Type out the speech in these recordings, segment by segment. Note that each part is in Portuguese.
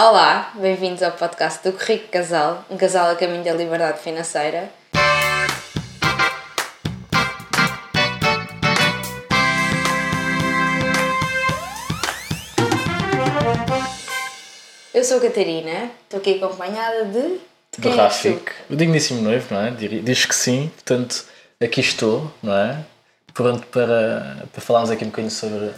Olá, bem-vindos ao podcast do Rico Casal, um casal a caminho da liberdade financeira. Eu sou a Catarina, estou aqui acompanhada de. de do Rafik, o digníssimo noivo, não é? Diz que sim, portanto, aqui estou, não é? Pronto para, para falarmos aqui um bocadinho sobre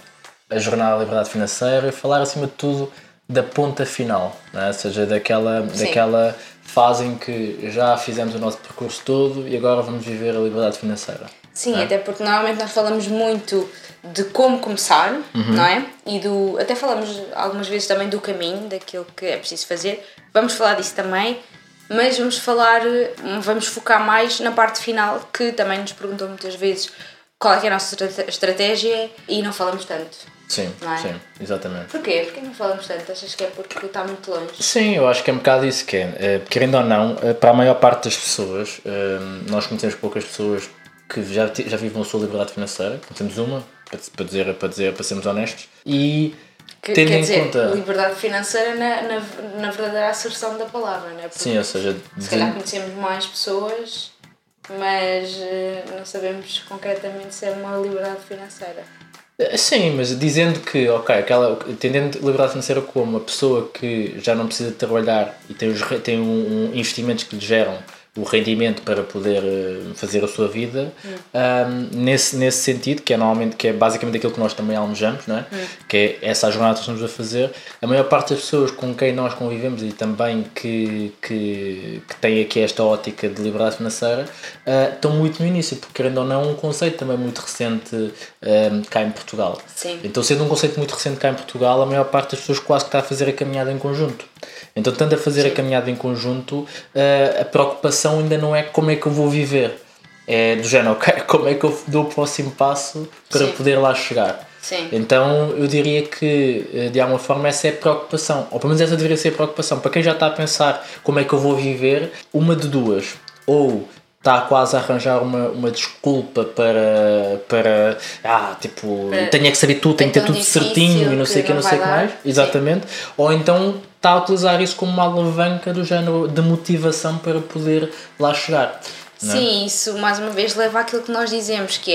a jornada da liberdade financeira e falar acima de tudo da ponta final, não é? ou seja, daquela, daquela fase em que já fizemos o nosso percurso todo e agora vamos viver a liberdade financeira. Sim, é? até porque normalmente nós falamos muito de como começar, uhum. não é? E do. Até falamos algumas vezes também do caminho, daquilo que é preciso fazer. Vamos falar disso também, mas vamos falar, vamos focar mais na parte final, que também nos perguntam muitas vezes qual é, é a nossa estratégia e não falamos tanto. Sim, é? sim, exatamente. Porquê? Porquê não falamos tanto? Achas que é porque está muito longe? Sim, eu acho que é um bocado isso que é. Eh, querendo ou não, eh, para a maior parte das pessoas, eh, nós conhecemos poucas pessoas que já, já vivem a sua liberdade financeira, temos uma, para dizer, para dizer, para sermos honestos, e que, tendo em dizer, conta... liberdade financeira na, na, na verdadeira asserção da palavra, não é? Porque Sim, ou seja... Se calhar conhecemos mais pessoas, mas não sabemos concretamente se é uma liberdade financeira. Sim, mas dizendo que, ok, aquela, entendendo liberdade financeira como uma pessoa que já não precisa de trabalhar e tem, os, tem um, um investimentos que lhe geram o rendimento para poder eh, fazer a sua vida um, nesse, nesse sentido que é normalmente que é basicamente aquilo que nós também almejamos não é? Hum. que é essa jornada que estamos a fazer a maior parte das pessoas com quem nós convivemos e também que, que, que têm aqui esta ótica de liberdade financeira uh, estão muito no início porque querendo ou não um conceito também muito recente um, cá em Portugal Sim. então sendo um conceito muito recente cá em Portugal a maior parte das pessoas quase que está a fazer a caminhada em conjunto então, estando a fazer Sim. a caminhada em conjunto, uh, a preocupação ainda não é como é que eu vou viver. É do género, okay, como é que eu dou o próximo passo para Sim. poder lá chegar. Sim. Então eu diria que eh, de alguma forma essa é a preocupação, ou pelo menos essa deveria ser a preocupação. Para quem já está a pensar como é que eu vou viver, uma de duas. Ou está quase a arranjar uma, uma desculpa para, para ah, tipo, para, tenho que saber tudo, tenho que ter tudo certinho e não sei o que, não sei o que mais. Exatamente. Sim. Ou então está a utilizar isso como uma alavanca do género de motivação para poder lá chegar. É? Sim, isso mais uma vez leva àquilo que nós dizemos, que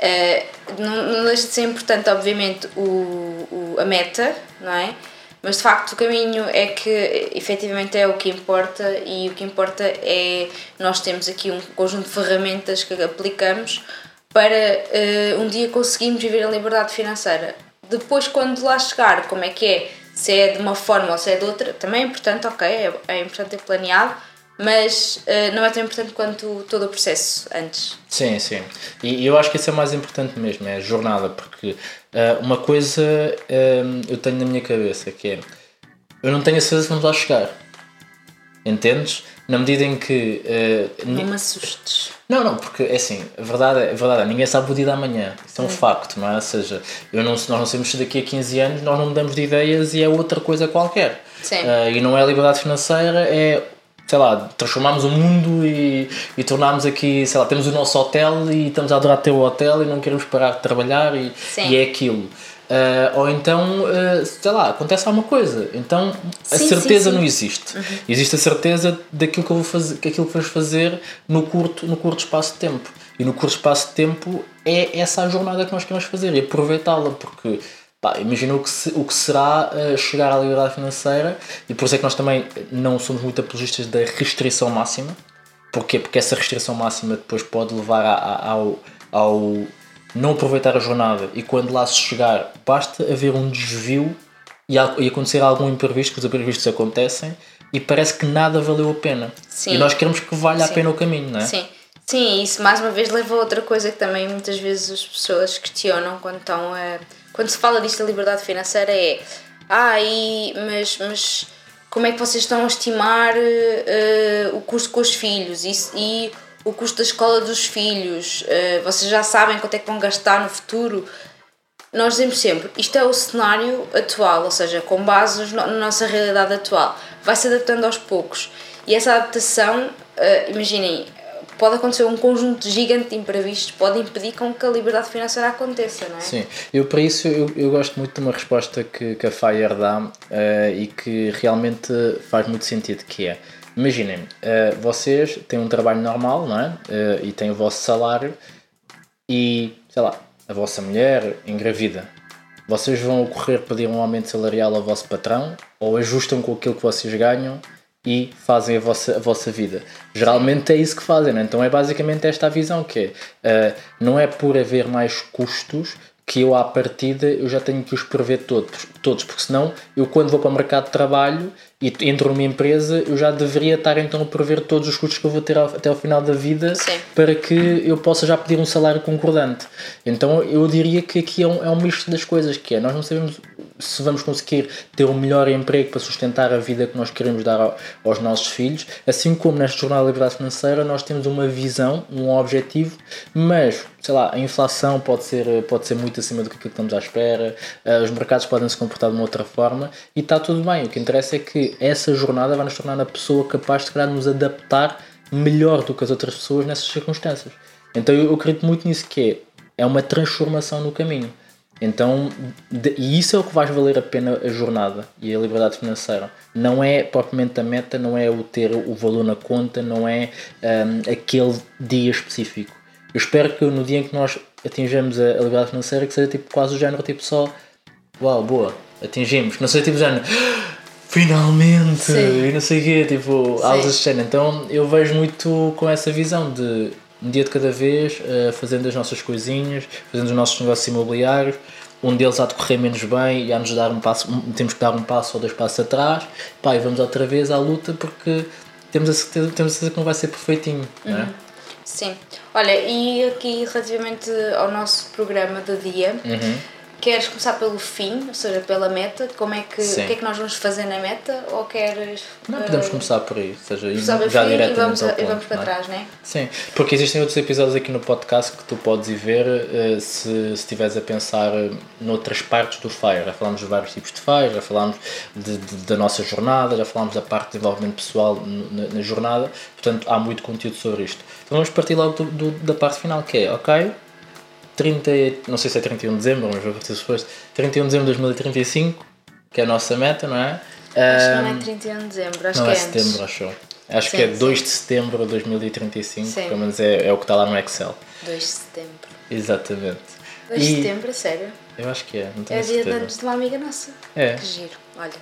é uh, não, não deixa de ser importante, obviamente, o, o, a meta, não é? Mas de facto o caminho é que efetivamente é o que importa e o que importa é nós temos aqui um conjunto de ferramentas que aplicamos para uh, um dia conseguirmos viver a liberdade financeira. Depois, quando lá chegar, como é que é? Se é de uma forma ou se é de outra, também é importante, ok, é, é importante ter planeado, mas uh, não é tão importante quanto todo o processo antes. Sim, sim. E eu acho que isso é mais importante mesmo, é a jornada, porque uh, uma coisa uh, eu tenho na minha cabeça que é eu não tenho a certeza que vamos lá chegar. Entendes? Na medida em que. Uh, não me assustes. Não, não, porque é assim, a verdade é, a verdade é ninguém sabe o dia da manhã. Isso é um facto, não é? Ou seja, eu não, nós não sabemos se daqui a 15 anos nós não mudamos de ideias e é outra coisa qualquer. Sim. Uh, e não é liberdade financeira, é sei lá, transformamos o mundo e, e tornamos aqui, sei lá, temos o nosso hotel e estamos a adorar ter o hotel e não queremos parar de trabalhar e, e é aquilo. Uh, ou então, uh, sei lá, acontece alguma coisa. Então a sim, certeza sim, sim. não existe. Uhum. Existe a certeza daquilo que, eu vou fazer, aquilo que vamos fazer no curto, no curto espaço de tempo. E no curto espaço de tempo é essa a jornada que nós queremos fazer e aproveitá-la, porque pá, imagina o que, se, o que será uh, chegar à liberdade financeira e por isso é que nós também não somos muito apologistas da restrição máxima. Porquê? Porque essa restrição máxima depois pode levar a, a, ao, ao não aproveitar a jornada e quando lá se chegar, basta haver um desvio e, e acontecer algum imprevisto, que os imprevistos acontecem e parece que nada valeu a pena. Sim. E nós queremos que valha Sim. a pena o caminho, não é? Sim. Sim, isso mais uma vez leva a outra coisa que também muitas vezes as pessoas questionam quando estão a. Quando se fala disto da liberdade financeira é. Ah, e, mas, mas como é que vocês estão a estimar uh, o custo com os filhos? E o custo da escola dos filhos, uh, vocês já sabem quanto é que vão gastar no futuro. Nós dizemos sempre, isto é o cenário atual, ou seja, com base na nossa realidade atual. Vai se adaptando aos poucos. E essa adaptação, uh, imaginem, pode acontecer um conjunto gigante de imprevistos, pode impedir com que a liberdade financeira aconteça, não é? Sim, eu para isso eu, eu gosto muito de uma resposta que, que a Fire dá uh, e que realmente faz muito sentido, que é, imaginem, uh, vocês têm um trabalho normal, não é? Uh, e têm o vosso salário e, sei lá, a vossa mulher engravida. Vocês vão correr pedir um aumento salarial ao vosso patrão ou ajustam com aquilo que vocês ganham e fazem a vossa, a vossa vida. Geralmente é isso que fazem, né? então é basicamente esta a visão que é, uh, não é por haver mais custos que eu à partida eu já tenho que os prever todos, todos, porque senão eu quando vou para o mercado de trabalho e entro numa empresa eu já deveria estar então a prever todos os custos que eu vou ter ao, até ao final da vida Sim. para que eu possa já pedir um salário concordante. Então eu diria que aqui é um, é um misto das coisas, que é nós não sabemos se vamos conseguir ter um melhor emprego para sustentar a vida que nós queremos dar aos nossos filhos, assim como nesta jornada de liberdade financeira nós temos uma visão, um objetivo, mas sei lá, a inflação pode ser, pode ser muito acima do que estamos à espera, eh, os mercados podem se comportar de uma outra forma e está tudo bem. O que interessa é que essa jornada vai nos tornar uma pessoa capaz de nos adaptar melhor do que as outras pessoas nessas circunstâncias. Então eu acredito muito nisso que é, é uma transformação no caminho. Então, de, e isso é o que faz valer a pena a jornada e a liberdade financeira. Não é propriamente a meta, não é o ter o valor na conta, não é um, aquele dia específico. Eu espero que no dia em que nós atingimos a, a liberdade financeira, que seja tipo quase o género, tipo só, uau, boa, atingimos. Não seja tipo o género, finalmente, Sim. e não sei o quê, tipo, algo desse género. Então eu vejo muito com essa visão de um dia de cada vez, uh, fazendo as nossas coisinhas, fazendo os nossos negócios imobiliários. Um deles há de correr menos bem e há nos dar um passo, temos que dar um passo ou dois passos atrás. Pá, e vamos outra vez à luta porque temos a certeza, temos a certeza que não vai ser perfeitinho, uhum. não é? Uhum. Sim. Olha, e aqui relativamente ao nosso programa do dia, uhum. Queres começar pelo fim, ou seja, pela meta? Como é que, o que é que nós vamos fazer na meta? Ou queres. Não, podemos uh, começar por aí, ou seja, já diretamente e vamos, ponto, e vamos para é? trás, não é? Sim, porque existem outros episódios aqui no podcast que tu podes ir ver uh, se, se estiveres a pensar noutras partes do FIRE. Já falámos de vários tipos de FIRE, já falámos de, de, da nossa jornada, já falámos da parte de desenvolvimento pessoal na, na, jornada, portanto há muito conteúdo sobre isto. Então vamos partir logo do, do, da parte final, que é, ok, 30, não sei se é 31 de dezembro, mas vou partir depois, 31 de dezembro de 2035, que é a nossa meta, não é? Acho que não é 31 de dezembro, acho não que é, é setembro, acho Acho sim, que é 2 sim. de setembro de 2035, sim. pelo menos é, é o que está lá no Excel. 2 de setembro. Exatamente. 2 de setembro, sério? Eu acho que é, não tenho É dia de anos de uma amiga nossa. É. Que giro, olha.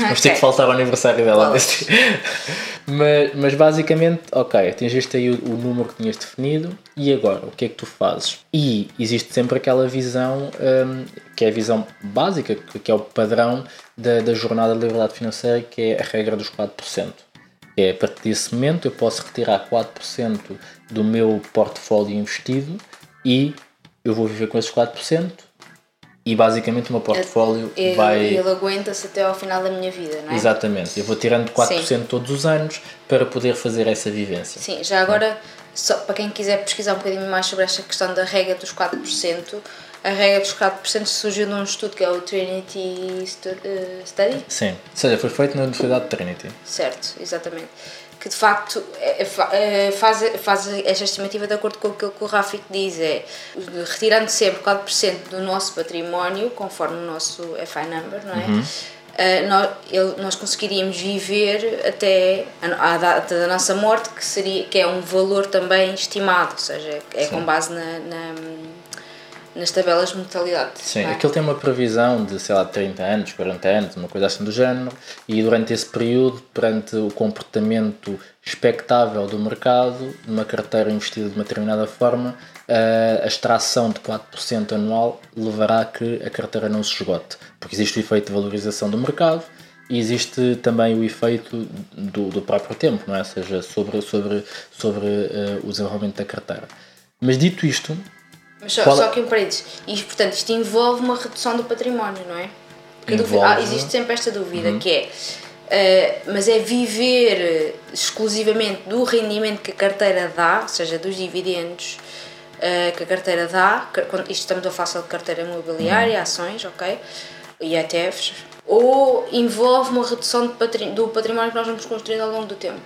Vamos ter que faltar o aniversário dela. Mas, mas basicamente, ok, atingiste aí o, o, número que tinhas definido e agora, o que é que tu fazes? E existe sempre aquela visão um, que é a visão básica, que é o padrão da, da jornada de liberdade financeira, que é a regra dos 4%. É, a partir desse momento eu posso retirar 4% do meu portfólio investido e eu vou viver com esses 4% e basicamente o meu portfólio ele, vai. Ele aguenta-se até ao final da minha vida, não é? Exatamente, eu vou tirando 4% Sim. todos os anos para poder fazer essa vivência. Sim, já agora, só para quem quiser pesquisar um bocadinho mais sobre esta questão da regra dos 4%, a regra dos 4% surgiu num estudo que é o Trinity eh, Study? Sim, ou seja, foi feito na Universidade de Trinity. Certo, exatamente que de facto é, é, é, faz, faz esta estimativa de acordo com aquilo que o Rafik diz, é retirando sempre 4% do nosso património, conforme o nosso FI number, não é? Uhum. Uh, nós, ele, nós conseguiríamos viver até a, a, data da nossa morte, que, seria, que é um valor também estimado, ou seja, é Sim. com base na, na nas tabelas de mortalidade. Sim, é? aquilo tem uma previsão de, sei lá, 30 anos, 40 anos, uma coisa assim do género, e durante esse período, perante o comportamento expectável do mercado, numa carteira investida de uma determinada forma, a extração de 4% anual levará a que a carteira não se esgote, porque existe o efeito de valorização do mercado e existe também o efeito do, do próprio tempo, não é? Ou seja, sobre, sobre, sobre uh, o desenvolvimento da carteira. Mas dito isto, mas só, só que em paredes. E, portanto, isto envolve uma redução do património, não é? Porque envolve... ah, existe sempre esta dúvida uhum. que é. Uh, mas é viver exclusivamente do rendimento que a carteira dá, ou seja, dos dividendos uh, que a carteira dá, isto estamos a falar de carteira imobiliária, uhum. ações, ok? E ETFs, ou envolve uma redução do património que nós vamos construindo ao longo do tempo.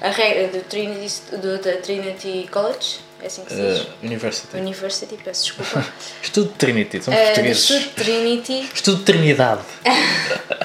A regra do Trinity, do, da Trinity College, é assim que se diz? Uh, University. University, peço desculpa. estudo Trinity, são uh, portugueses. Estudo Trinity. estudo Trinidade.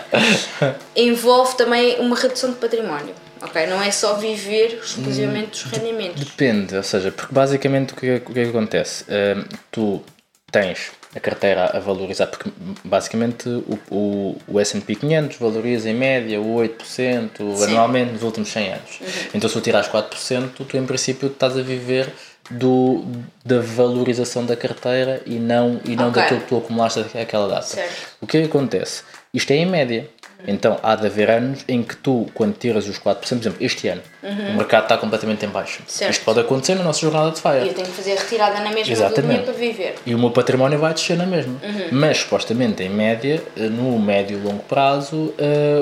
envolve também uma redução de património. Ok? Não é só viver exclusivamente dos rendimentos. Depende, ou seja, porque basicamente o que, o que, é que acontece? Uh, tu tens a carteira a valorizar, porque basicamente o, o, o S&P 500 valoriza em média 8% Sim. anualmente nos últimos 100 anos. Uhum. Então se tu tirares 4%, tu em princípio estás a viver do, da valorização da carteira e não, e não okay. daquilo que tu acumulaste aquela data. Certo. O que é que acontece? Isto é em média. Então há de haver anos em que tu, quando tiras os 4%, por exemplo, este ano, uhum. o mercado está completamente em baixo. Certo. Isto pode acontecer na nossa jornada de FIRE. E eu tenho que fazer a retirada na mesma Exatamente. para viver. E o meu património vai descer na mesma. Uhum. Mas supostamente, em média, no médio e longo prazo, uh,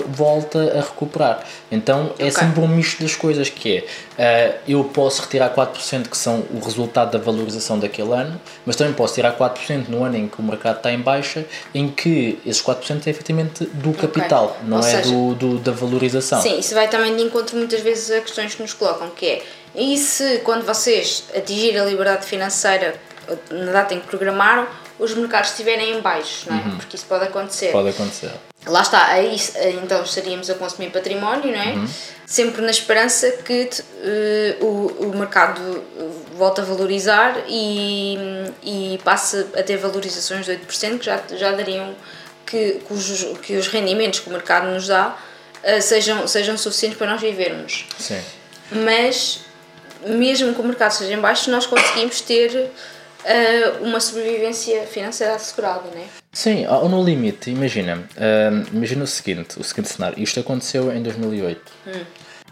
volta a recuperar. Então é okay. sempre um misto das coisas que é, uh, eu posso retirar 4% que são o resultado da valorização daquele ano, mas também posso tirar 4% no ano em que o mercado está em baixa, em que esses 4% é efetivamente do capital. Okay não Ou é seja, do, do, da valorização. Sim, isso vai também de encontro muitas vezes a questões que nos colocam, que é e se quando vocês atingirem a liberdade financeira na data em que programaram, os mercados estiverem em baixo, não é? Uhum. Porque isso pode acontecer. Pode acontecer. Lá está, aí então estaríamos a consumir património, não é? Uhum. Sempre na esperança que uh, o, o mercado volte a valorizar e, e passe a ter valorizações de 8%, que já, já dariam que, que, os, que os rendimentos que o mercado nos dá uh, sejam, sejam suficientes para nós vivermos. Sim. Mas, mesmo que o mercado seja em baixo, nós conseguimos ter uh, uma sobrevivência financeira assegurada, não é? Sim, no limite, imagina, uh, imagina o seguinte, o seguinte cenário, isto aconteceu em 2008, hum.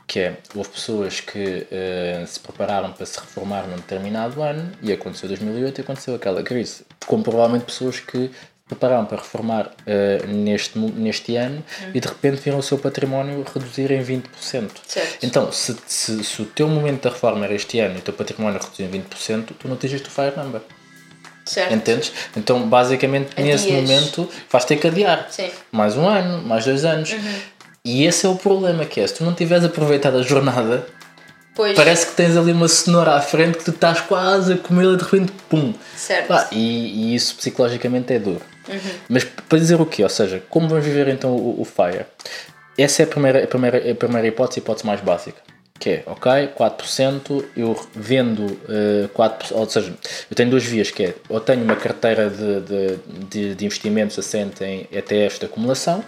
que é, houve pessoas que uh, se prepararam para se reformar num determinado ano e aconteceu 2008 e aconteceu aquela crise, como provavelmente pessoas que prepararam para reformar uh, neste, neste ano uhum. e de repente viram o seu património reduzir em 20%. Certo. Então, se, se, se, o teu momento da reforma era este ano e o teu património reduzir em 20%, tu não atingiste o Fire Number. Certo. Entendes? Então, basicamente, Adias. nesse momento, vais ter que adiar. Sim. Mais um ano, mais dois anos. Uhum. E esse é o problema que é, se tu não tiveres aproveitado a jornada, Pois. Parece que tens ali uma cenoura à frente que tu estás quase a comê-la de repente, pum. Certo. E, e, isso psicologicamente é duro. Uhum. Mas para dizer o quê? Ou seja, como vamos viver então o, o FIRE? Essa é a primeira, a primeira, a primeira hipótese, a hipótese mais básica. Que é, ok, 4%, eu vendo uh, eh, 4%, ou seja, eu tenho duas vias, que é, ou tenho uma carteira de, de, de, de investimentos assente em ETFs de acumulação,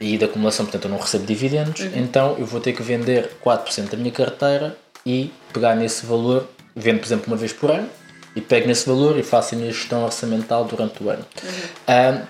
e da acumulação, portanto eu não recebo dividendos, uhum. então eu vou ter que vender 4% da minha carteira e pegar nesse valor, vendo por exemplo uma vez por ano, e pego nesse valor e faço a minha gestão orçamental durante o ano. Uhum.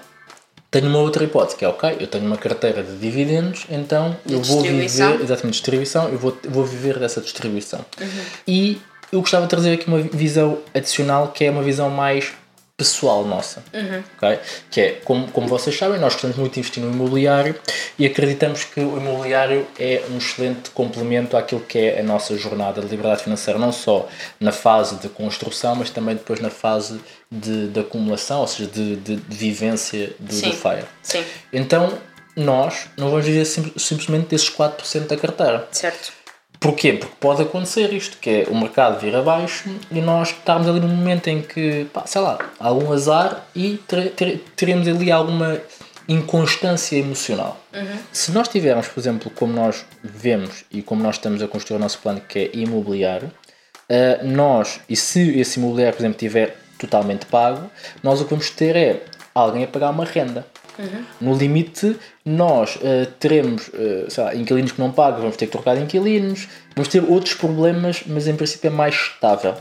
tenho uma outra hipótese, que é ok, eu tenho uma carteira de dividendos, então de eu vou viver, exatamente, distribuição, eu vou, vou viver dessa distribuição. Uhum. E eu gostava de trazer aqui uma visão adicional, que é uma visão mais pessoal nossa. Uhum. Okay? Que é, como, como vocês sabem, nós gostamos muito de investir no imobiliário e acreditamos que o imobiliário é um excelente complemento àquilo que é a nossa jornada de liberdade financeira, não só na fase de construção, mas também depois na fase de, de acumulação, ou seja, de, de, de vivência do, Sim. do FIRE. Sim. Então, nós não vamos viver sim, simplesmente desses 4% da carteira. Certo. Porquê? Porque pode acontecer isto, que é o mercado vir abaixo e nós estarmos ali num momento em que, pá, sei lá, há algum azar e ter, ter, teremos ali alguma inconstância emocional. Uhum. Se nós tivermos, por exemplo, como nós vemos e como nós estamos a construir o nosso plano que é imobiliário, uh, nós, e se esse imobiliário, por exemplo, estiver totalmente pago, nós o que vamos ter é alguém a pagar uma renda. Uhum. No limite, nós uh, teremos uh, lá, inquilinos que não pagam, vamos ter que trocar de inquilinos, vamos ter outros problemas, mas em princípio é mais estável.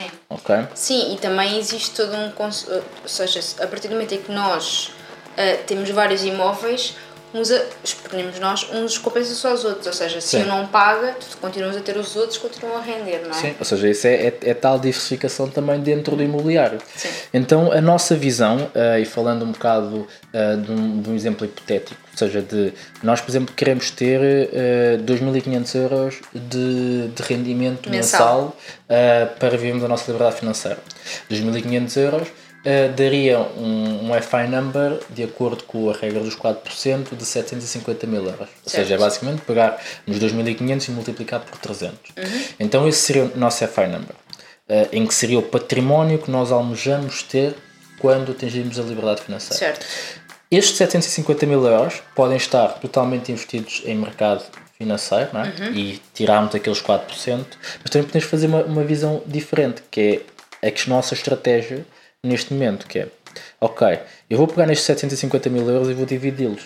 Sim. Okay? Sim, e também existe todo um. Ou seja, a partir do momento em que nós uh, temos vários imóveis, uns a, nós, uns compensam só os outros, ou seja, se Sim. um não paga, tu continuas a ter os outros, continuam a render, não é? Sim, ou seja, isso é, é, é tal diversificação também dentro do imobiliário. Sim. Então, a nossa visão, uh, e falando um bocado uh, de, um, de, um, exemplo hipotético, ou seja, de nós, por exemplo, queremos ter uh, 2.500 euros de, de rendimento mensal, mensal para vivermos a nossa liberdade financeira. 2.500 euros uh, daria um, um FI number de acordo com a regra dos 4% de 750 mil euros. Certo. Ou seja, é basicamente pegar nos 2.500 e multiplicar por 300. Uhum. Então esse seria o nosso FI number, uh, em que seria o património que nós almejamos ter quando atingirmos a liberdade financeira. Certo. Estes 750 mil euros podem estar totalmente investidos em mercado financeiro é? uhum. e tirarmos aqueles 4%, mas também podemos fazer uma, uma visão diferente, que é a nossa estratégia neste momento, que é, ok, eu vou pegar nestes 750 mil euros e vou dividi-los.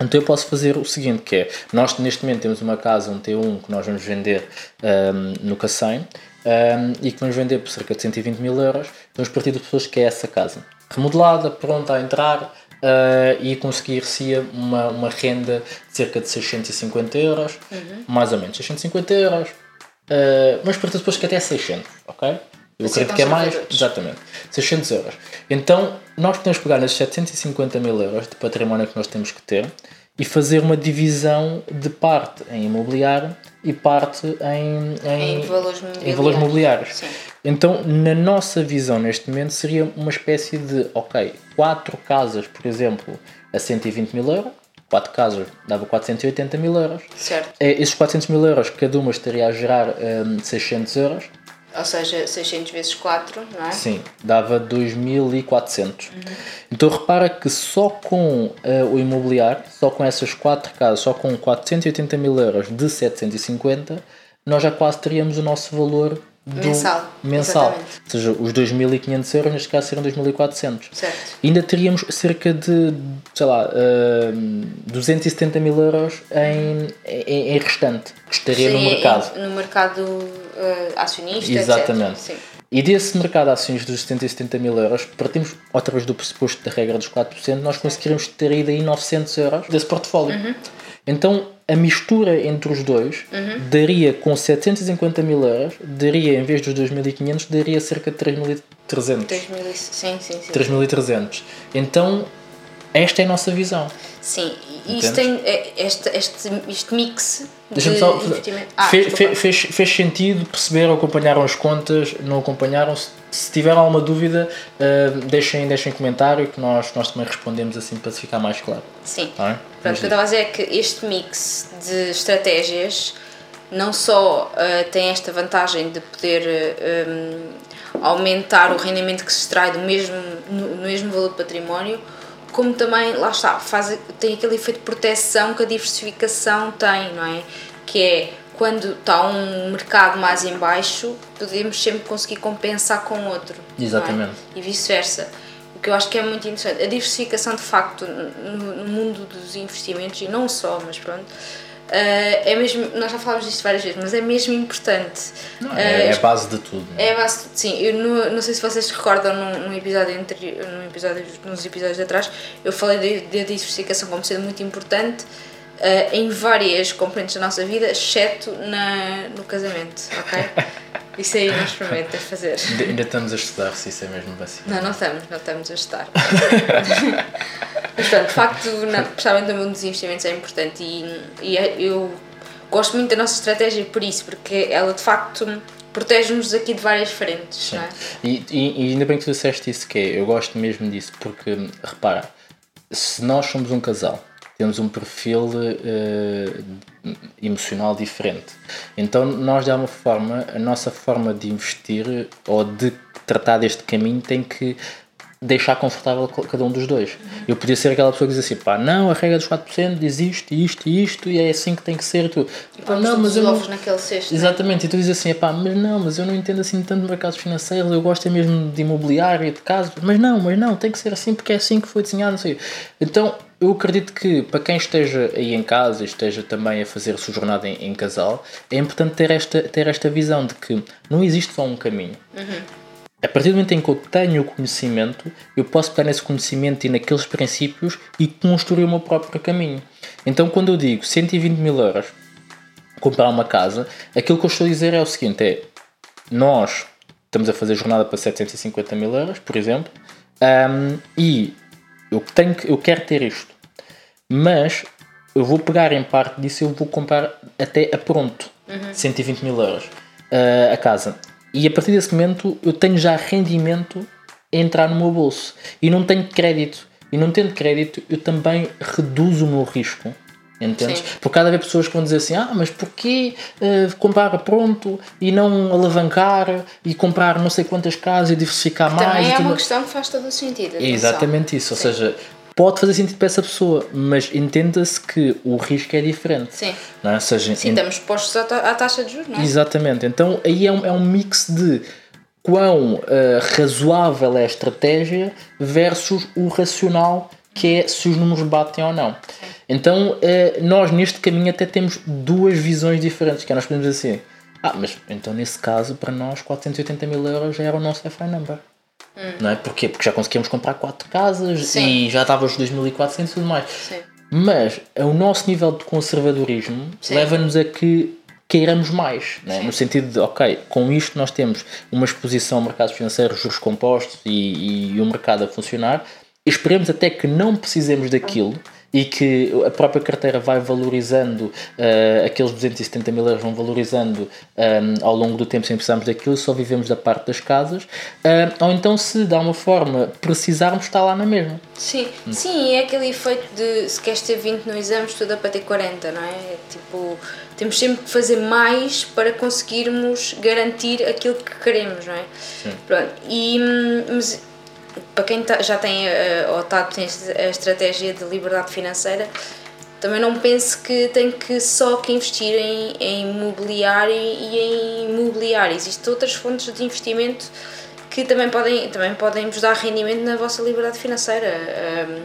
Então eu posso fazer o seguinte, que é, nós neste momento temos uma casa, um T1, que nós vamos vender um, no Cacém, um, e que vamos vender por cerca de 120 mil euros, vamos partir de pessoas que é essa casa. Remodelada, pronta a entrar, uh, e conseguir-se uma, uma renda de cerca de 650 euros, uhum. mais ou menos 650 euros, uh, mas para depois que até 600, ok? Eu acredito que é mais, exatamente, 600 euros. Então, nós podemos pegar nesses 750 mil euros de património que nós temos que ter e fazer uma divisão de parte em imobiliário e parte em, em, em valores mobiliários. Em valores mobiliários. Então, na nossa visão neste momento, seria uma espécie de, ok, quatro casas, por exemplo, a 120 mil euros, quatro casas dava 480 mil euros. Certo. É, esses 400 mil euros, cada uma estaria a gerar um, 600 euros. Ou seja, 600 vezes 4, não é? Sim, dava 2.400. Uhum. Então repara que só com uh, o imobiliário, só com essas quatro casas, só com 480 mil euros de 750, nós já quase teríamos o nosso valor mensal. mensal. Ou seja, os 2.500 euros, neste caso, seriam 2.400. Certo. Ainda teríamos cerca de, sei lá, uh, 270 mil euros em, em, em, restante, que estaria Sim, no mercado. no mercado acionista, Exatamente. E desse mercado de ações dos 70 mil euros, partimos outra vez do pressuposto da regra dos 4%, nós conseguiríamos ter aí daí 900 euros desse portfólio. Uhum. Então, a mistura entre os dois uhum. daria, com 750 mil euros, daria, em vez dos 2.500, daria cerca de 3.300. 3.000, sim, sim, sim. 3.300. Então, esta é a nossa visão. Sim, e isto tem é, este, este, este mix de só, ah, fez, fez, fez, sentido perceber, acompanharam as contas, não acompanharam? Se, se tiver alguma dúvida, uh, deixem, deixem comentário que nós, nós também respondemos assim para se ficar mais claro. Sim. É? Pronto, o que eu estava a dizer é que este mix de estratégias não só uh, tem esta vantagem de poder uh, um, aumentar o rendimento que se extrai do mesmo, no, no mesmo valor de património, como também, lá está, faz, tem aquele efeito de proteção que a diversificação tem, não é? Que é quando está um mercado mais em baixo, podemos sempre conseguir compensar com outro. É? Exatamente. É? E vice-versa. O que eu acho que é muito interessante. A diversificação, de facto, no, mundo dos investimentos, e não só, mas pronto, é mesmo, nós já falámos disto várias vezes, mas é mesmo importante. Não, é, uh, é a base de tudo. É? é a base de tudo, sim. Eu não, não sei se vocês se recordam num, num episódio anterior, num episódio, nos episódios de atrás, eu falei da diversificação como sendo muito importante uh, em várias componentes da nossa vida, exceto na, no casamento, ok? Isso aí não experimenta fazer. Ainda, estamos a estudar se isso é mesmo vacilo. Não, não estamos, não estamos a estudar. Mas pronto, de facto, especialmente no mundo dos investimentos é importante e, e é, eu gosto muito da nossa estratégia por isso, porque ela de facto protege-nos aqui de várias frentes. Sim. É? E, e, e, ainda bem que tu disseste isso, que é, eu gosto mesmo disso, porque repara, se nós somos um casal temos um perfil uh, emocional diferente. Então, nós, de alguma forma, a nossa forma de investir ou de tratar deste caminho tem que deixar confortável cada um dos dois. Eu podia ser aquela pessoa que diz assim, pá, não, a regra dos 4% diz isto, isto e isto e é assim que tem que ser tu. Pá, não, mas eu não... naquele cesto. Né? Exatamente, né? e tu dizes assim, pá, mas não, mas eu não entendo assim tanto de mercados financeiros, eu gosto é mesmo de imobiliário e de casas, mas não, mas não, tem que ser assim porque é assim que foi desenhado, não sei. Então, eu acredito que para quem esteja aí em casa e esteja também a fazer a sua jornada em, em, casal, é importante ter esta, ter esta visão de que não existe só um caminho. Uhum. A partir do momento em que eu tenho o conhecimento, eu posso pegar nesse conhecimento e naqueles princípios e construir o meu próprio caminho. Então, quando eu digo 120 mil euros comprar uma casa, aquilo que eu estou a dizer é o seguinte: é nós estamos a fazer jornada para 750 mil euros, por exemplo, um, e eu, tenho, eu quero ter isto, mas eu vou pegar em parte disso e eu vou comprar até a pronto uhum. 120 mil euros uh, a casa. E a partir desse momento eu tenho já rendimento entrar no meu bolso. E não tenho crédito. E não tendo crédito, eu também reduzo o meu risco. Entendes? Sim. Porque cada vez pessoas que vão dizer assim: ah, mas porquê uh, comprar pronto e não alavancar e comprar não sei quantas casas e diversificar Também mais? Também é uma questão que faz todo o sentido. É exatamente isso. Sim. Ou seja, pode fazer sentido para essa pessoa, mas entenda-se que o risco é diferente. Sim. Não é? Ou seja, Sim, estamos expostos à taxa de juros, não é? Exatamente. Então aí é um, é um mix de quão uh, razoável é a estratégia versus o racional que é se os números batem ou não. Sim. Então, eh, nós neste caminho até temos duas visões diferentes, que é nós podemos dizer assim, ah, mas então nesse caso, para nós, 480 mil euros já era o nosso FI number. Hum. Não é? Porquê? Porque já conseguimos comprar quatro casas Sim. e já estava os 2.400 e tudo mais. Sim. Mas o nosso nível de conservadorismo leva-nos a que queiramos mais, né? no sentido de, ok, com isto nós temos uma exposição ao mercado financeiro, juros compostos e, e o mercado a funcionar, esperemos até que não precisemos daquilo e que a própria carteira vai valorizando, uh, aqueles 270 mil euros vão valorizando um, eh, ao longo do tempo sem precisarmos daquilo, só vivemos da parte das casas, uh, ou então se de alguma forma precisarmos, está lá na mesma. Sim, hum. sim, é aquele efeito de se queres ter 20 no exame, estuda para ter 40, não é? é tipo, temos sempre que fazer mais para conseguirmos garantir aquilo que queremos, não é? Sim. Pronto, e, hum, mas para quem tá, já tem uh, ou está a estratégia de liberdade financeira, também não pense que tem que só que investir em, em imobiliário e em imobiliário. Existem outras fontes de investimento que também podem, também podem vos dar rendimento na vossa liberdade financeira. Um,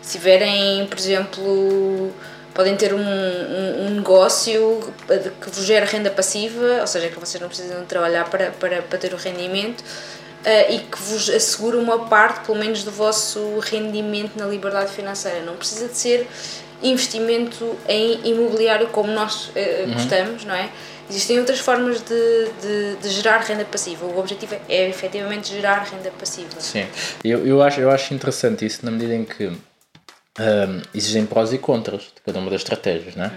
se tiverem, por exemplo, podem ter um, um, um, negócio que vos gera renda passiva, ou seja, que vocês não precisam trabalhar para, para, para ter o rendimento uh, e que vos assegura uma parte, pelo menos, do vosso rendimento na liberdade financeira. Não precisa de ser investimento em imobiliário como nós uh, uhum. gostamos, não é? Existem outras formas de, de, de, gerar renda passiva. O objetivo é, é efetivamente gerar renda passiva. Sim, eu, eu, acho, eu acho interessante isso na medida em que um, existem prós e contras de cada uma das estratégias. Não é?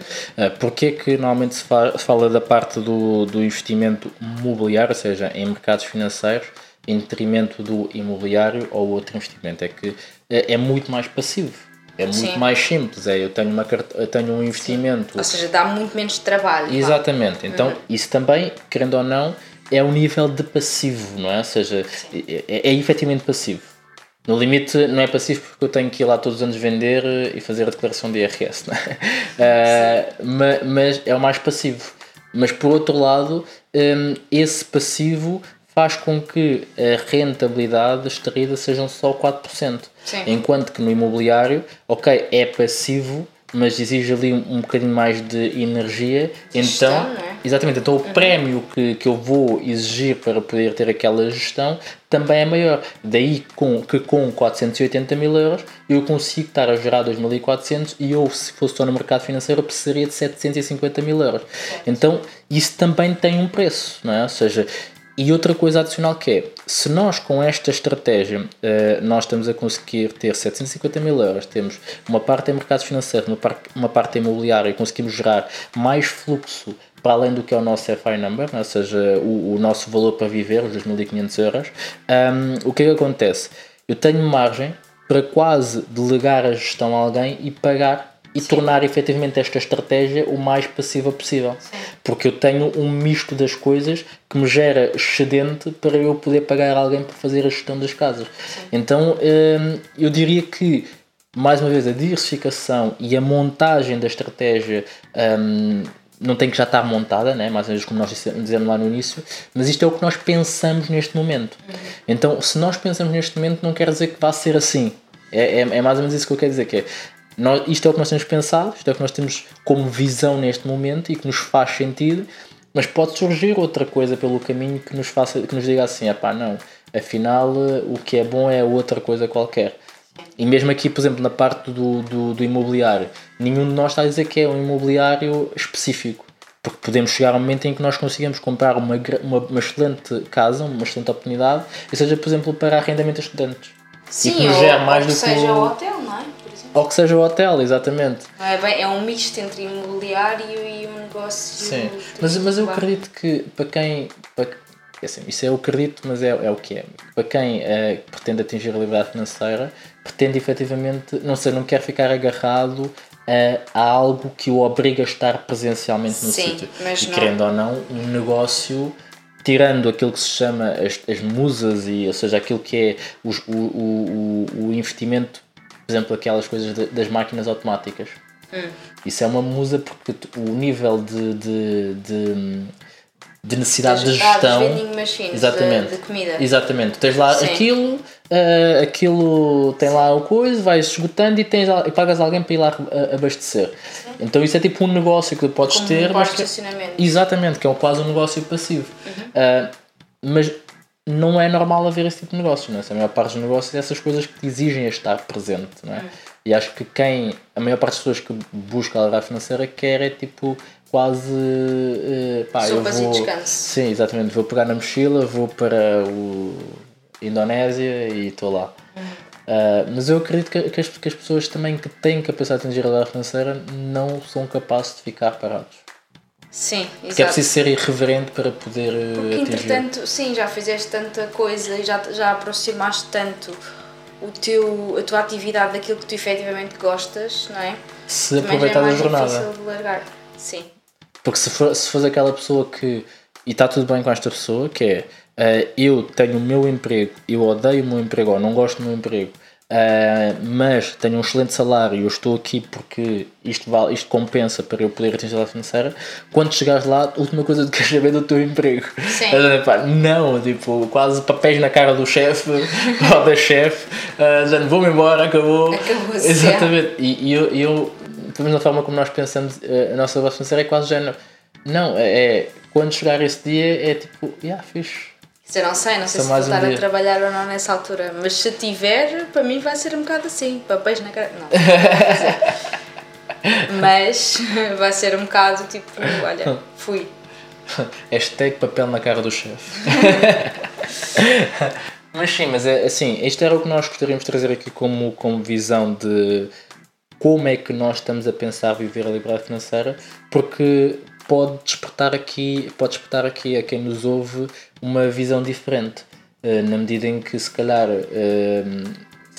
Uh, Porquê que normalmente se fala, fala da parte do, do investimento mobiliário, ou seja, em mercados financeiros, em detrimento do imobiliário ou outro investimento. É que é, é muito mais passivo. É muito Sim. mais simples. É, eu tenho, uma, eu tenho um investimento. Sim. Ou seja, dá muito menos trabalho. Exatamente. Então, uhum. isso também, querendo ou não, é um nível de passivo, não é? Ou seja, é, é, é efetivamente passivo. No limite, não é passivo porque eu tenho que ir lá todos os anos vender e fazer a declaração de IRS, não é? uh, mas, mas é o mais passivo. Mas por outro lado, um, esse passivo faz com que a rentabilidade extraída sejam só 4%. Sim. Enquanto que no imobiliário, ok, é passivo, mas exige ali um, um bocadinho mais de energia. Gestão, então, é? exatamente, então o uhum. prémio que, que eu vou exigir para poder ter aquela gestão também é maior. Daí com, que com 480 mil euros eu consigo estar a gerar 2.400 e eu, se fosse só no mercado financeiro, precisaria de 750 mil euros. Então, isso também tem um preço, não é? Ou seja, e outra coisa adicional que é, se nós com esta estratégia eh, nós estamos a conseguir ter 750 mil euros, temos uma parte em mercados financeiros, uma parte, uma parte imobiliária e conseguimos gerar mais fluxo para além do que é o nosso FI number, ou seja, o, o nosso valor para viver, os 2.500 euros, um, o que é que acontece? Eu tenho margem para quase delegar a gestão a alguém e pagar e Sim. tornar efetivamente esta estratégia o mais passiva possível. Sim. Porque eu tenho um misto das coisas que me gera excedente para eu poder pagar alguém para fazer a gestão das casas. Sim. Então hum, eu diria que, mais uma vez, a diversificação e a montagem da estratégia. Um, não tem que já estar montada, né? mais ou menos como nós dizemos lá no início, mas isto é o que nós pensamos neste momento. Uhum. Então, se nós pensamos neste momento, não quer dizer que vá ser assim. É, é, é, mais ou menos isso que eu quero dizer, que é, nós, isto é o que nós temos pensado, isto é o que nós temos como visão neste momento e que nos faz sentido, mas pode surgir outra coisa pelo caminho que nos, faça, que nos diga assim: é pá, não, afinal o que é bom é outra coisa qualquer. E mesmo aqui, por exemplo, na parte do, do, do imobiliário, nenhum de nós está a dizer que é um imobiliário específico porque podemos chegar a um momento em que nós conseguimos comprar uma, uma, uma, excelente casa, uma excelente oportunidade, e seja, por exemplo, para arrendamento a estudantes. Sim, e que nos gera mais ou do que seja o hotel, não é? Ou que seja o hotel, exatamente. É, bem, é um misto entre imobiliário e um negócio. Sim, mas, mas eu acredito que para quem. Para, É assim, isso eu acredito, mas é, é o que é. Para quem é, pretende atingir a liberdade financeira, pretende efetivamente, não sei, não quer ficar agarrado a, a algo que o obriga a estar presencialmente no sítio. E não... querendo ou não, um negócio tirando aquilo que se chama as, as musas e ou seja aquilo que é os, o, o, o investimento por exemplo aquelas coisas de, das máquinas automáticas hum. isso é uma musa porque o nível de, de, de de necessidade de gestão. exatamente. De, de comida. Exatamente. Tens lá Sim. aquilo, uh, aquilo tem lá o coisa, vais esgotando e, tens, e pagas alguém para ir lá abastecer. Sim. Então isso é tipo um negócio que tu podes Como ter. Um mas que, exatamente, que é quase um negócio passivo. Uhum. Uh, mas não é normal haver esse tipo de negócio, não é? A maior parte dos negócios é essas coisas que exigem estar presente, não é? Uhum. E acho que quem, a maior parte das pessoas que busca a liberdade financeira quer é tipo quase. Uh, pá, eu vou, e descanso. Sim, exatamente. Vou pegar na mochila, vou para o Indonésia e estou lá. Uhum. Uh, mas eu acredito que, que, as, que as pessoas também que têm capacidade de atingir a liberdade financeira não são capazes de ficar parados. Sim, exato. Porque é preciso ser irreverente para poder eh, Porque, atingir. entretanto, sim, já fizeste tanta coisa e já, já aproximaste tanto o teu, a tua atividade daquilo que tu efetivamente gostas, não é? Se aproveitar é a jornada. difícil de largar. Sim. Porque se for, se for aquela pessoa que. E está tudo bem com esta pessoa, que é. Uh, eu tenho o meu emprego, eu odeio o meu emprego ou não gosto do meu emprego, uh, mas tenho um excelente salário e eu estou aqui porque isto, vale, isto compensa para eu poder atingir a financeira. Quando chegares lá, a última coisa que queres saber é do teu emprego. Sim. Uh, não, tipo, quase papéis na cara do chefe ou da chefe, uh, vou-me embora, acabou. Acabou Exatamente. E, e eu, eu pelo menos na forma como nós pensamos, eh, a nossa voz financeira é quase género. Não, é, é quando chegar esse dia é tipo, yeah, fixe. Eu não sei, não sei Só se voltar um a trabalhar ou não nessa altura, mas se tiver, para mim vai ser um bocado assim, papéis na cara. Não, não mas vai ser um bocado tipo, olha, fui. Hashtag papel na cara do chefe. mas sim, mas é assim, isto era o que nós gostaríamos de trazer aqui como, como visão de como é que nós estamos a pensar viver a liberdade financeira, porque pode despertar aqui, pode despertar aqui a quem nos ouve uma visão diferente, eh, na medida em que se calhar eh,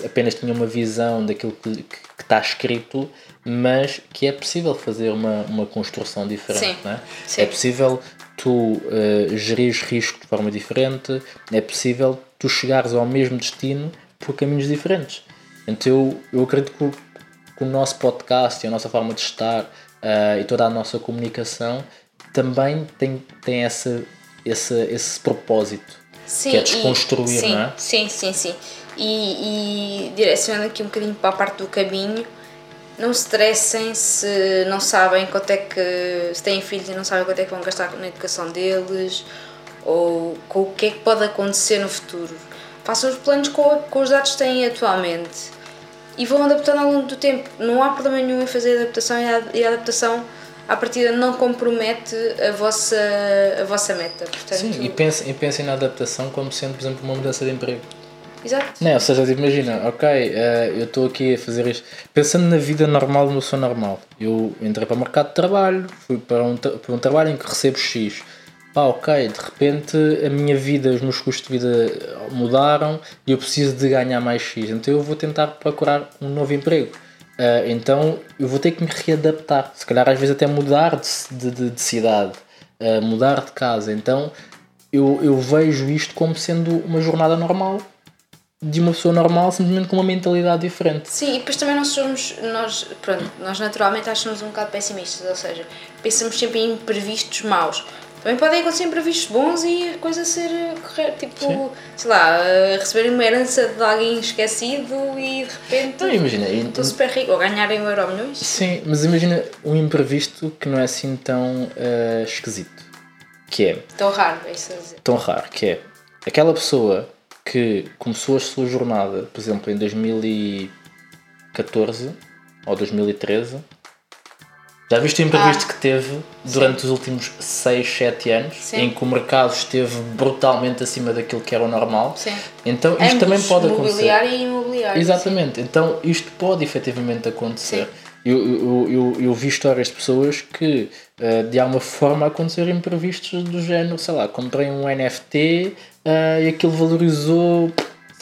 apenas tinha uma visão daquilo que, que, que está escrito, mas que é possível fazer uma, uma construção diferente. Sim. Não é? Sim. é possível tu uh, gerir riscos de forma diferente, é possível tu chegares ao mesmo destino por caminhos diferentes. Então eu, eu acredito que o nosso podcast e a nossa forma de estar uh, e toda a nossa comunicação também tem, tem essa, esse, esse propósito sim, que é desconstruir, e, sim, não é? Sim, sim, sim. E, e direcionando aqui um bocadinho para a parte do caminho, não se estressem se não sabem quanto é que. se têm filhos e não sabem quanto é que vão gastar na educação deles ou com o que é que pode acontecer no futuro. Façam os planos com, com os dados que têm atualmente e vão adaptando ao longo do tempo. Não há problema nenhum em fazer adaptação e a, adaptação à partida não compromete a vossa, a vossa meta. Portanto, Sim, e pensem, e pensem na adaptação como sendo, por exemplo, uma mudança de emprego. Exato. Não, ou seja, tipo, imagina, ok, uh, eu estou aqui a fazer isto. Pensando na vida normal, no seu normal. Eu entrei para o mercado de trabalho, fui para um, para um trabalho em que recebo X pá, ok, de repente a minha vida, os meus custos de vida mudaram e eu preciso de ganhar mais X, então eu vou tentar procurar um novo emprego. Uh, então eu vou ter que me readaptar, se calhar às vezes até mudar de, de, de cidade, uh, mudar de casa. Então eu, eu vejo isto como sendo uma jornada normal de uma pessoa normal, simplesmente com uma mentalidade diferente. Sim, e depois também nós somos, nós, pronto, nós naturalmente achamos um bocado pessimistas, ou seja, pensamos sempre em imprevistos maus. Também podem acontecer imprevistos bons e a coisa ser correta, tipo, Sim. sei lá, receberem uma herança de alguém esquecido e de repente não, imagina, estou super rico, ou ganharem um euro milhões. Sim, mas imagina um imprevisto que não é assim tão uh, esquisito, que é... Tão raro, é isso a dizer. Tão raro, que é aquela pessoa que começou a sua jornada, por exemplo, em 2014 ou 2013 já viste o imprevisto ah, que teve durante sim. os últimos 6, 7 anos, sim. em que o mercado esteve brutalmente acima daquilo que era o normal? Sim. Então isto Ambos, também pode acontecer. Imobiliário e imobiliário. Exatamente. Sim. Então isto pode efetivamente acontecer. Eu, eu, eu, eu vi histórias de pessoas que uh, de alguma forma aconteceram imprevistos do género, sei lá, comprei um NFT uh, e aquilo valorizou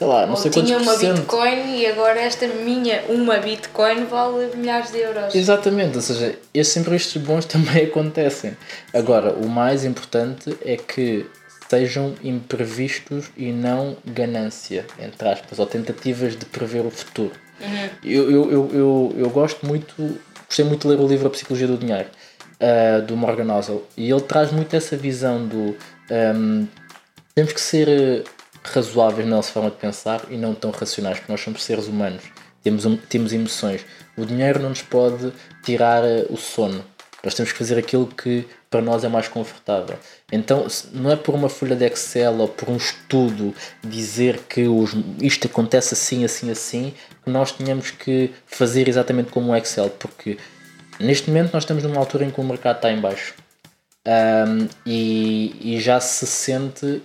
sei lá, não Ou sei tinha uma Bitcoin e agora esta minha uma Bitcoin vale milhares de euros. Exatamente, ou seja, esses imprevistos bons também acontecem. Agora, o mais importante é que sejam imprevistos e não ganância, entre aspas, ou tentativas de prever o futuro. Uhum. Eu, eu, eu, eu, eu gosto muito, gostei muito de ler o livro A Psicologia do Dinheiro, uh, do Morgan Housel, e ele traz muito essa visão do um, ehm, temos que ser razoáveis na nossa forma de pensar e não tão racionais, porque nós somos seres humanos, temos, temos emoções. O dinheiro não nos pode tirar eh, o sono. Nós temos que fazer aquilo que para nós é mais confortável. Então, não é por uma folha de Excel ou por um estudo dizer que os, isto acontece assim, assim, assim, que nós tenhamos que fazer exatamente como o Excel, porque neste momento nós estamos numa altura em que o mercado está em baixo. Um, e, e já se sente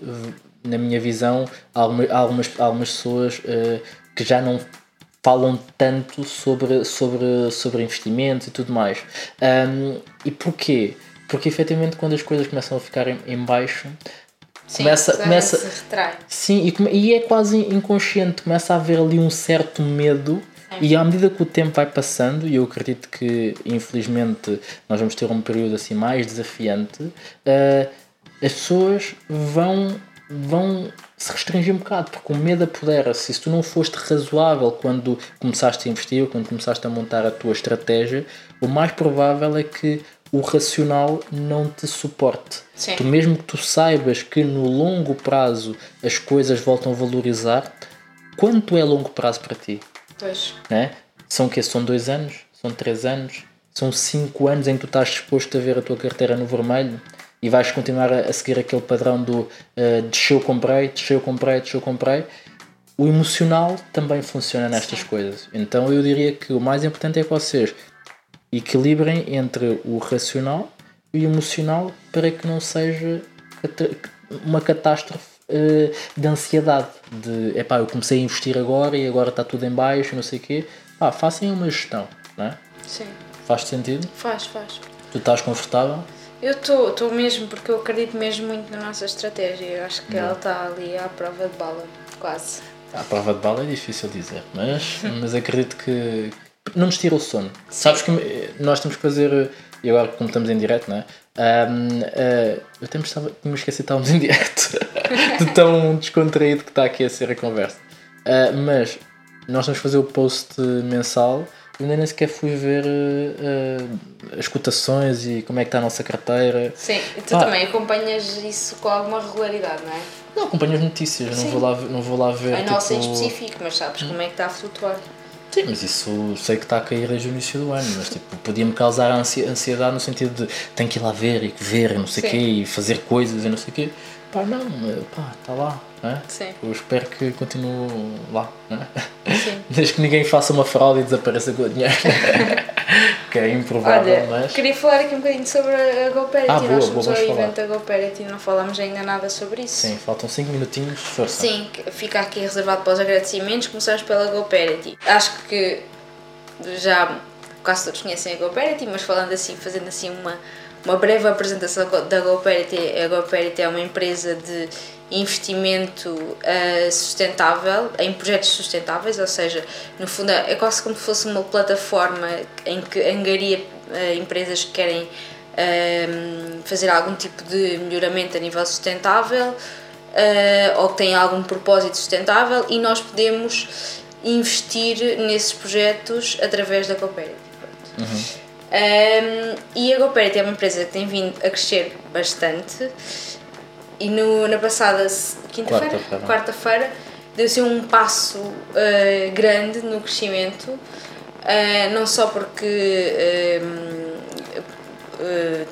na minha visão, há algumas, algumas, algumas pessoas uh, que já não falam tanto sobre, sobre, sobre investimentos e tudo mais. Um, e porquê? Porque efetivamente quando as coisas começam a ficar em, em baixo, sim, começa, começa se retrai. Sim, e, e é quase inconsciente, começa a haver ali um certo medo. E à medida que o tempo vai passando, e eu acredito que infelizmente nós vamos ter um período assim mais desafiante, uh, as pessoas vão vão se restringir um bocado, porque o medo apodera-se. Se tu não foste razoável quando começaste a investir ou quando começaste a montar a tua estratégia, o mais provável é que o racional não te suporte. Sim. Tu mesmo que tu saibas que no longo prazo as coisas voltam a valorizar, quanto é longo prazo para ti? Pois. Né? São que São dois anos? São três anos? São cinco anos em que tu estás disposto a ver a tua carteira no vermelho? E vais continuar a, seguir aquele padrão do uh, desceu, comprei, desceu, comprei, desceu, comprei. O emocional também funciona nestas Sim. coisas. Então eu diria que o mais importante é que vocês equilibrem entre o racional e o emocional para que não seja uma catástrofe uh, de ansiedade. De epá, eu comecei a investir agora e agora está tudo em baixo, não sei o quê. Pá, façam uma gestão, não é? Sim. Faz sentido? Faz, faz. Tu estás confortável? Eu estou mesmo, porque eu acredito mesmo muito na nossa estratégia. Eu acho que Não. ela está ali à prova de bala, quase. À prova de bala é difícil dizer, mas, mas acredito que não nos tira o sono. Sim. Sabes que nós temos que fazer, e agora como estamos em direto, não é? Um, uh, ah, eu até me, estava, me esqueci de estávamos em direto, de tão descontraído que está aqui a ser a conversa. Uh, mas nós vamos fazer o post mensal eu nem sequer fui ver uh, as cotações e como é que está a nossa carteira. Sim, e tu ah. também acompanhas isso com alguma regularidade, não é? Não, acompanho as notícias, não vou, lá, não vou lá ver. A tipo... nossa em específico, mas sabes como é que está a flutuar. Sim, mas isso sei que está a cair desde o início do ano, mas tipo, podia-me causar ansiedade no sentido de tenho que ir lá ver e ver e não sei o quê e fazer coisas e não sei o quê. Pá, não, pá, está lá, né? Sim. Eu espero que continue lá, né? Sim. Desde que ninguém faça uma fraude e desapareça com o dinheiro. que é improvável, Olha, mas. Queria falar aqui um bocadinho sobre a GoParity. Ah, boa, Nós fomos ao evento da GoParity e não falámos ainda nada sobre isso. Sim, faltam 5 minutinhos, força. Sim, fica aqui reservado para os agradecimentos. Começamos pela GoParity. Acho que já quase todos conhecem a GoParity, mas falando assim, fazendo assim uma uma breve apresentação da GoParity. A GoParity é uma empresa de investimento uh, sustentável em projetos sustentáveis, ou seja, no fundo é quase como se fosse uma plataforma em que angaria uh, empresas que querem uh, fazer algum tipo de melhoramento a nível sustentável ou que têm algum propósito sustentável e nós podemos investir nesses projetos através da GoParity. Uhum. Um, e a GoParity é uma empresa que tem vindo a crescer bastante e no, na passada quinta-feira, quarta-feira, deu-se um passo uh, grande no crescimento, uh, não só porque uh,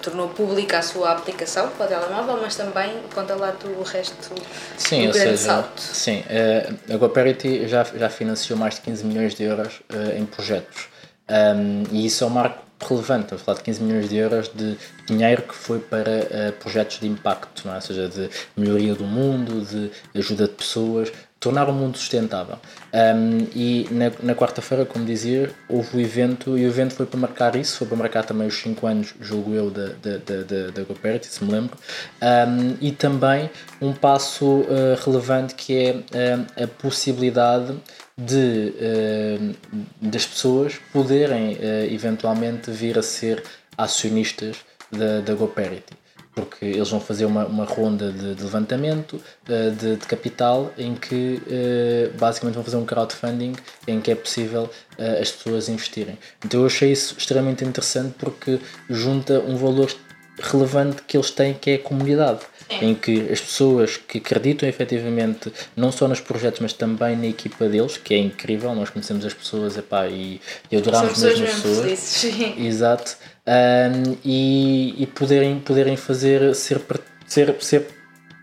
tornou pública a sua aplicação para o telemóvel, mas também conta lá tu o resto sim, do grande seja, salto. Sim, a GoParity já, já financiou mais de 15 milhões de euros em projetos. Um, e isso é um marco relevante, estamos a falar de 15 milhões de euros de dinheiro que foi para uh, projetos de impacto, é? ou seja, de melhoria do mundo, de ajuda de pessoas. tornar o mundo sustentável. Um, e na, na quarta-feira, como dizia, houve o evento e o evento foi para marcar isso, foi para marcar também os 5 anos, julgo eu, da, da, da, da GoParity, se me lembro, um, e também um passo uh, relevante que é uh, a possibilidade de, uh, das pessoas poderem eventualmente vir a ser acionistas da, da GoParity porque eles vão fazer uma, uma ronda de, de levantamento uh, de, de, capital em que basicamente vão fazer um crowdfunding em que é possível as pessoas investirem. Então eu achei isso extremamente interessante porque junta um valor relevante que eles têm que é a comunidade. É. Em que as pessoas que acreditam efetivamente não só nos projetos, mas também na equipa deles, que é incrível, nós conhecemos as pessoas epá, e, e adoramos mesmo as pessoas. Exato um, e, e poderem, poderem fazer ser, ser, ser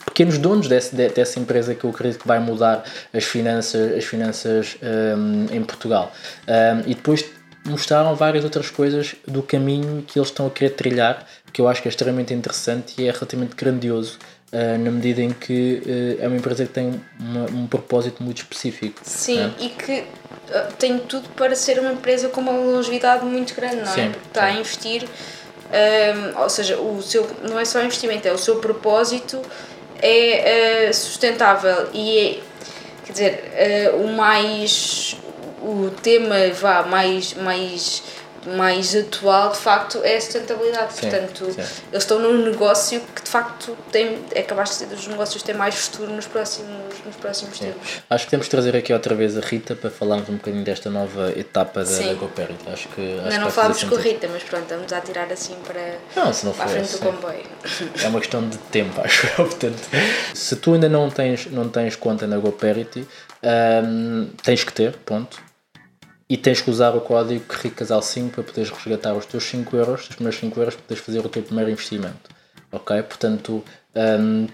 pequenos donos desse, dessa empresa que eu acredito que vai mudar as finanças, as finanças um, em Portugal. Um, e depois mostraram várias outras coisas do caminho que eles estão a querer trilhar, que eu acho que é extremamente interessante e é relativamente grandioso. Uh, na medida em que uh, é uma empresa que tem uma, um propósito muito específico. Sim, é? e que ah, tem tudo para ser uma empresa com uma longevidade muito grande, não é? Sim, Porque está sim. a investir, um, ou seja, o seu, não é só investimento, é o seu propósito é uh, sustentável e é, quer dizer, uh, o mais o tema vá mais mais mais atual de facto é a sustentabilidade. Sim, Portanto, sim. eles estão num negócio que de facto tem, é capaz de ser dos negócios que têm mais futuro nos próximos, nos próximos tempos. Acho que temos de trazer aqui outra vez a Rita para falarmos um bocadinho desta nova etapa da, da GoParity. Acho que. Acho Ainda não falámos com a Rita, mas pronto, vamos a tirar assim para, não, se não para a frente do comboio. É uma questão de tempo, acho eu. Portanto, se tu ainda não tens, não tens conta na GoParity, um, tens que ter, ponto e tens que usar o código RICASAL5 para poderes resgatar os teus 5 euros, os primeiros 5 euros para poderes fazer o teu primeiro investimento. Ok? Portanto, um,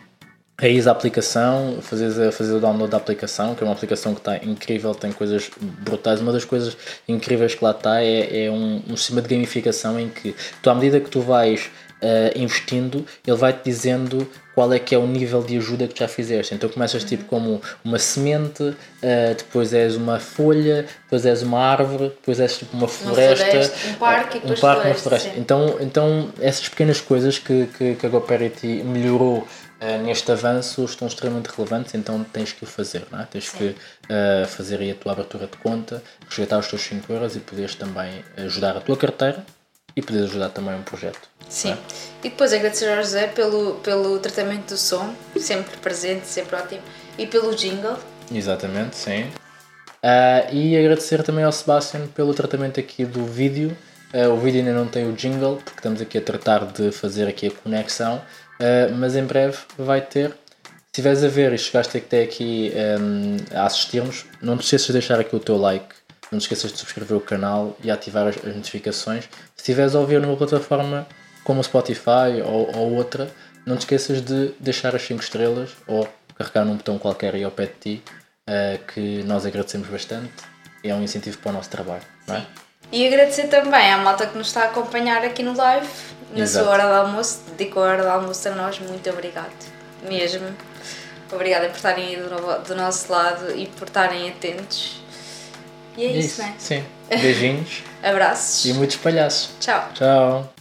é a aplicação, fazer o download da aplicação, que é uma aplicação que está incrível, tem coisas brutais. Uma das coisas incríveis que lá está é, é um, um sistema de gamificação em que tu, à medida que tu vais uh, investindo, ele vai-te dizendo qual é que é o nível de ajuda que já fizeste. Então começas tipo uhum. como uma semente, uh, depois és uma folha, depois és uma árvore, depois és tipo uma floresta, uma floresta um parque, um parque uma floresta. Então, então essas pequenas coisas que, que, que a GoParity melhorou Uh, neste avanço estão extremamente relevantes, então tens que o fazer, não é? tens Sim. que uh, fazer aí a tua abertura de conta, resgatar os teus 5 euros e poderes também ajudar a tua carteira e poderes ajudar também um projeto. Sim. É? E depois agradecer ao José pelo, pelo tratamento do som, sempre presente, sempre ótimo, e pelo jingle. Exatamente, sim. Uh, e agradecer também ao Sebastian pelo tratamento aqui do vídeo. Uh, o vídeo ainda não tem o jingle, porque estamos aqui a tratar de fazer aqui a conexão, uh, mas em breve vai ter. Se estiveres a ver e chegaste até aqui um, a assistir-nos, não te esqueças de deixar aqui o teu like não te esqueças de subscrever o canal e ativar as, as notificações. Se estiveres a ouvir numa plataforma como o Spotify ou, ou, outra, não te esqueças de deixar as 5 estrelas ou carregar num botão qualquer aí ao pé de ti, uh, que nós agradecemos bastante e é um incentivo para o nosso trabalho, não é? E agradecer também à malta que nos está a acompanhar aqui no live, na Exato. sua hora de almoço, dedicou a hora de almoço a nós, muito obrigado, mesmo. Obrigada por estarem aí do, do nosso lado e por estarem atentos e é isso, isso né? Sim. Beijinhos. Abraços. E muitos palhaços. Tchau. Tchau.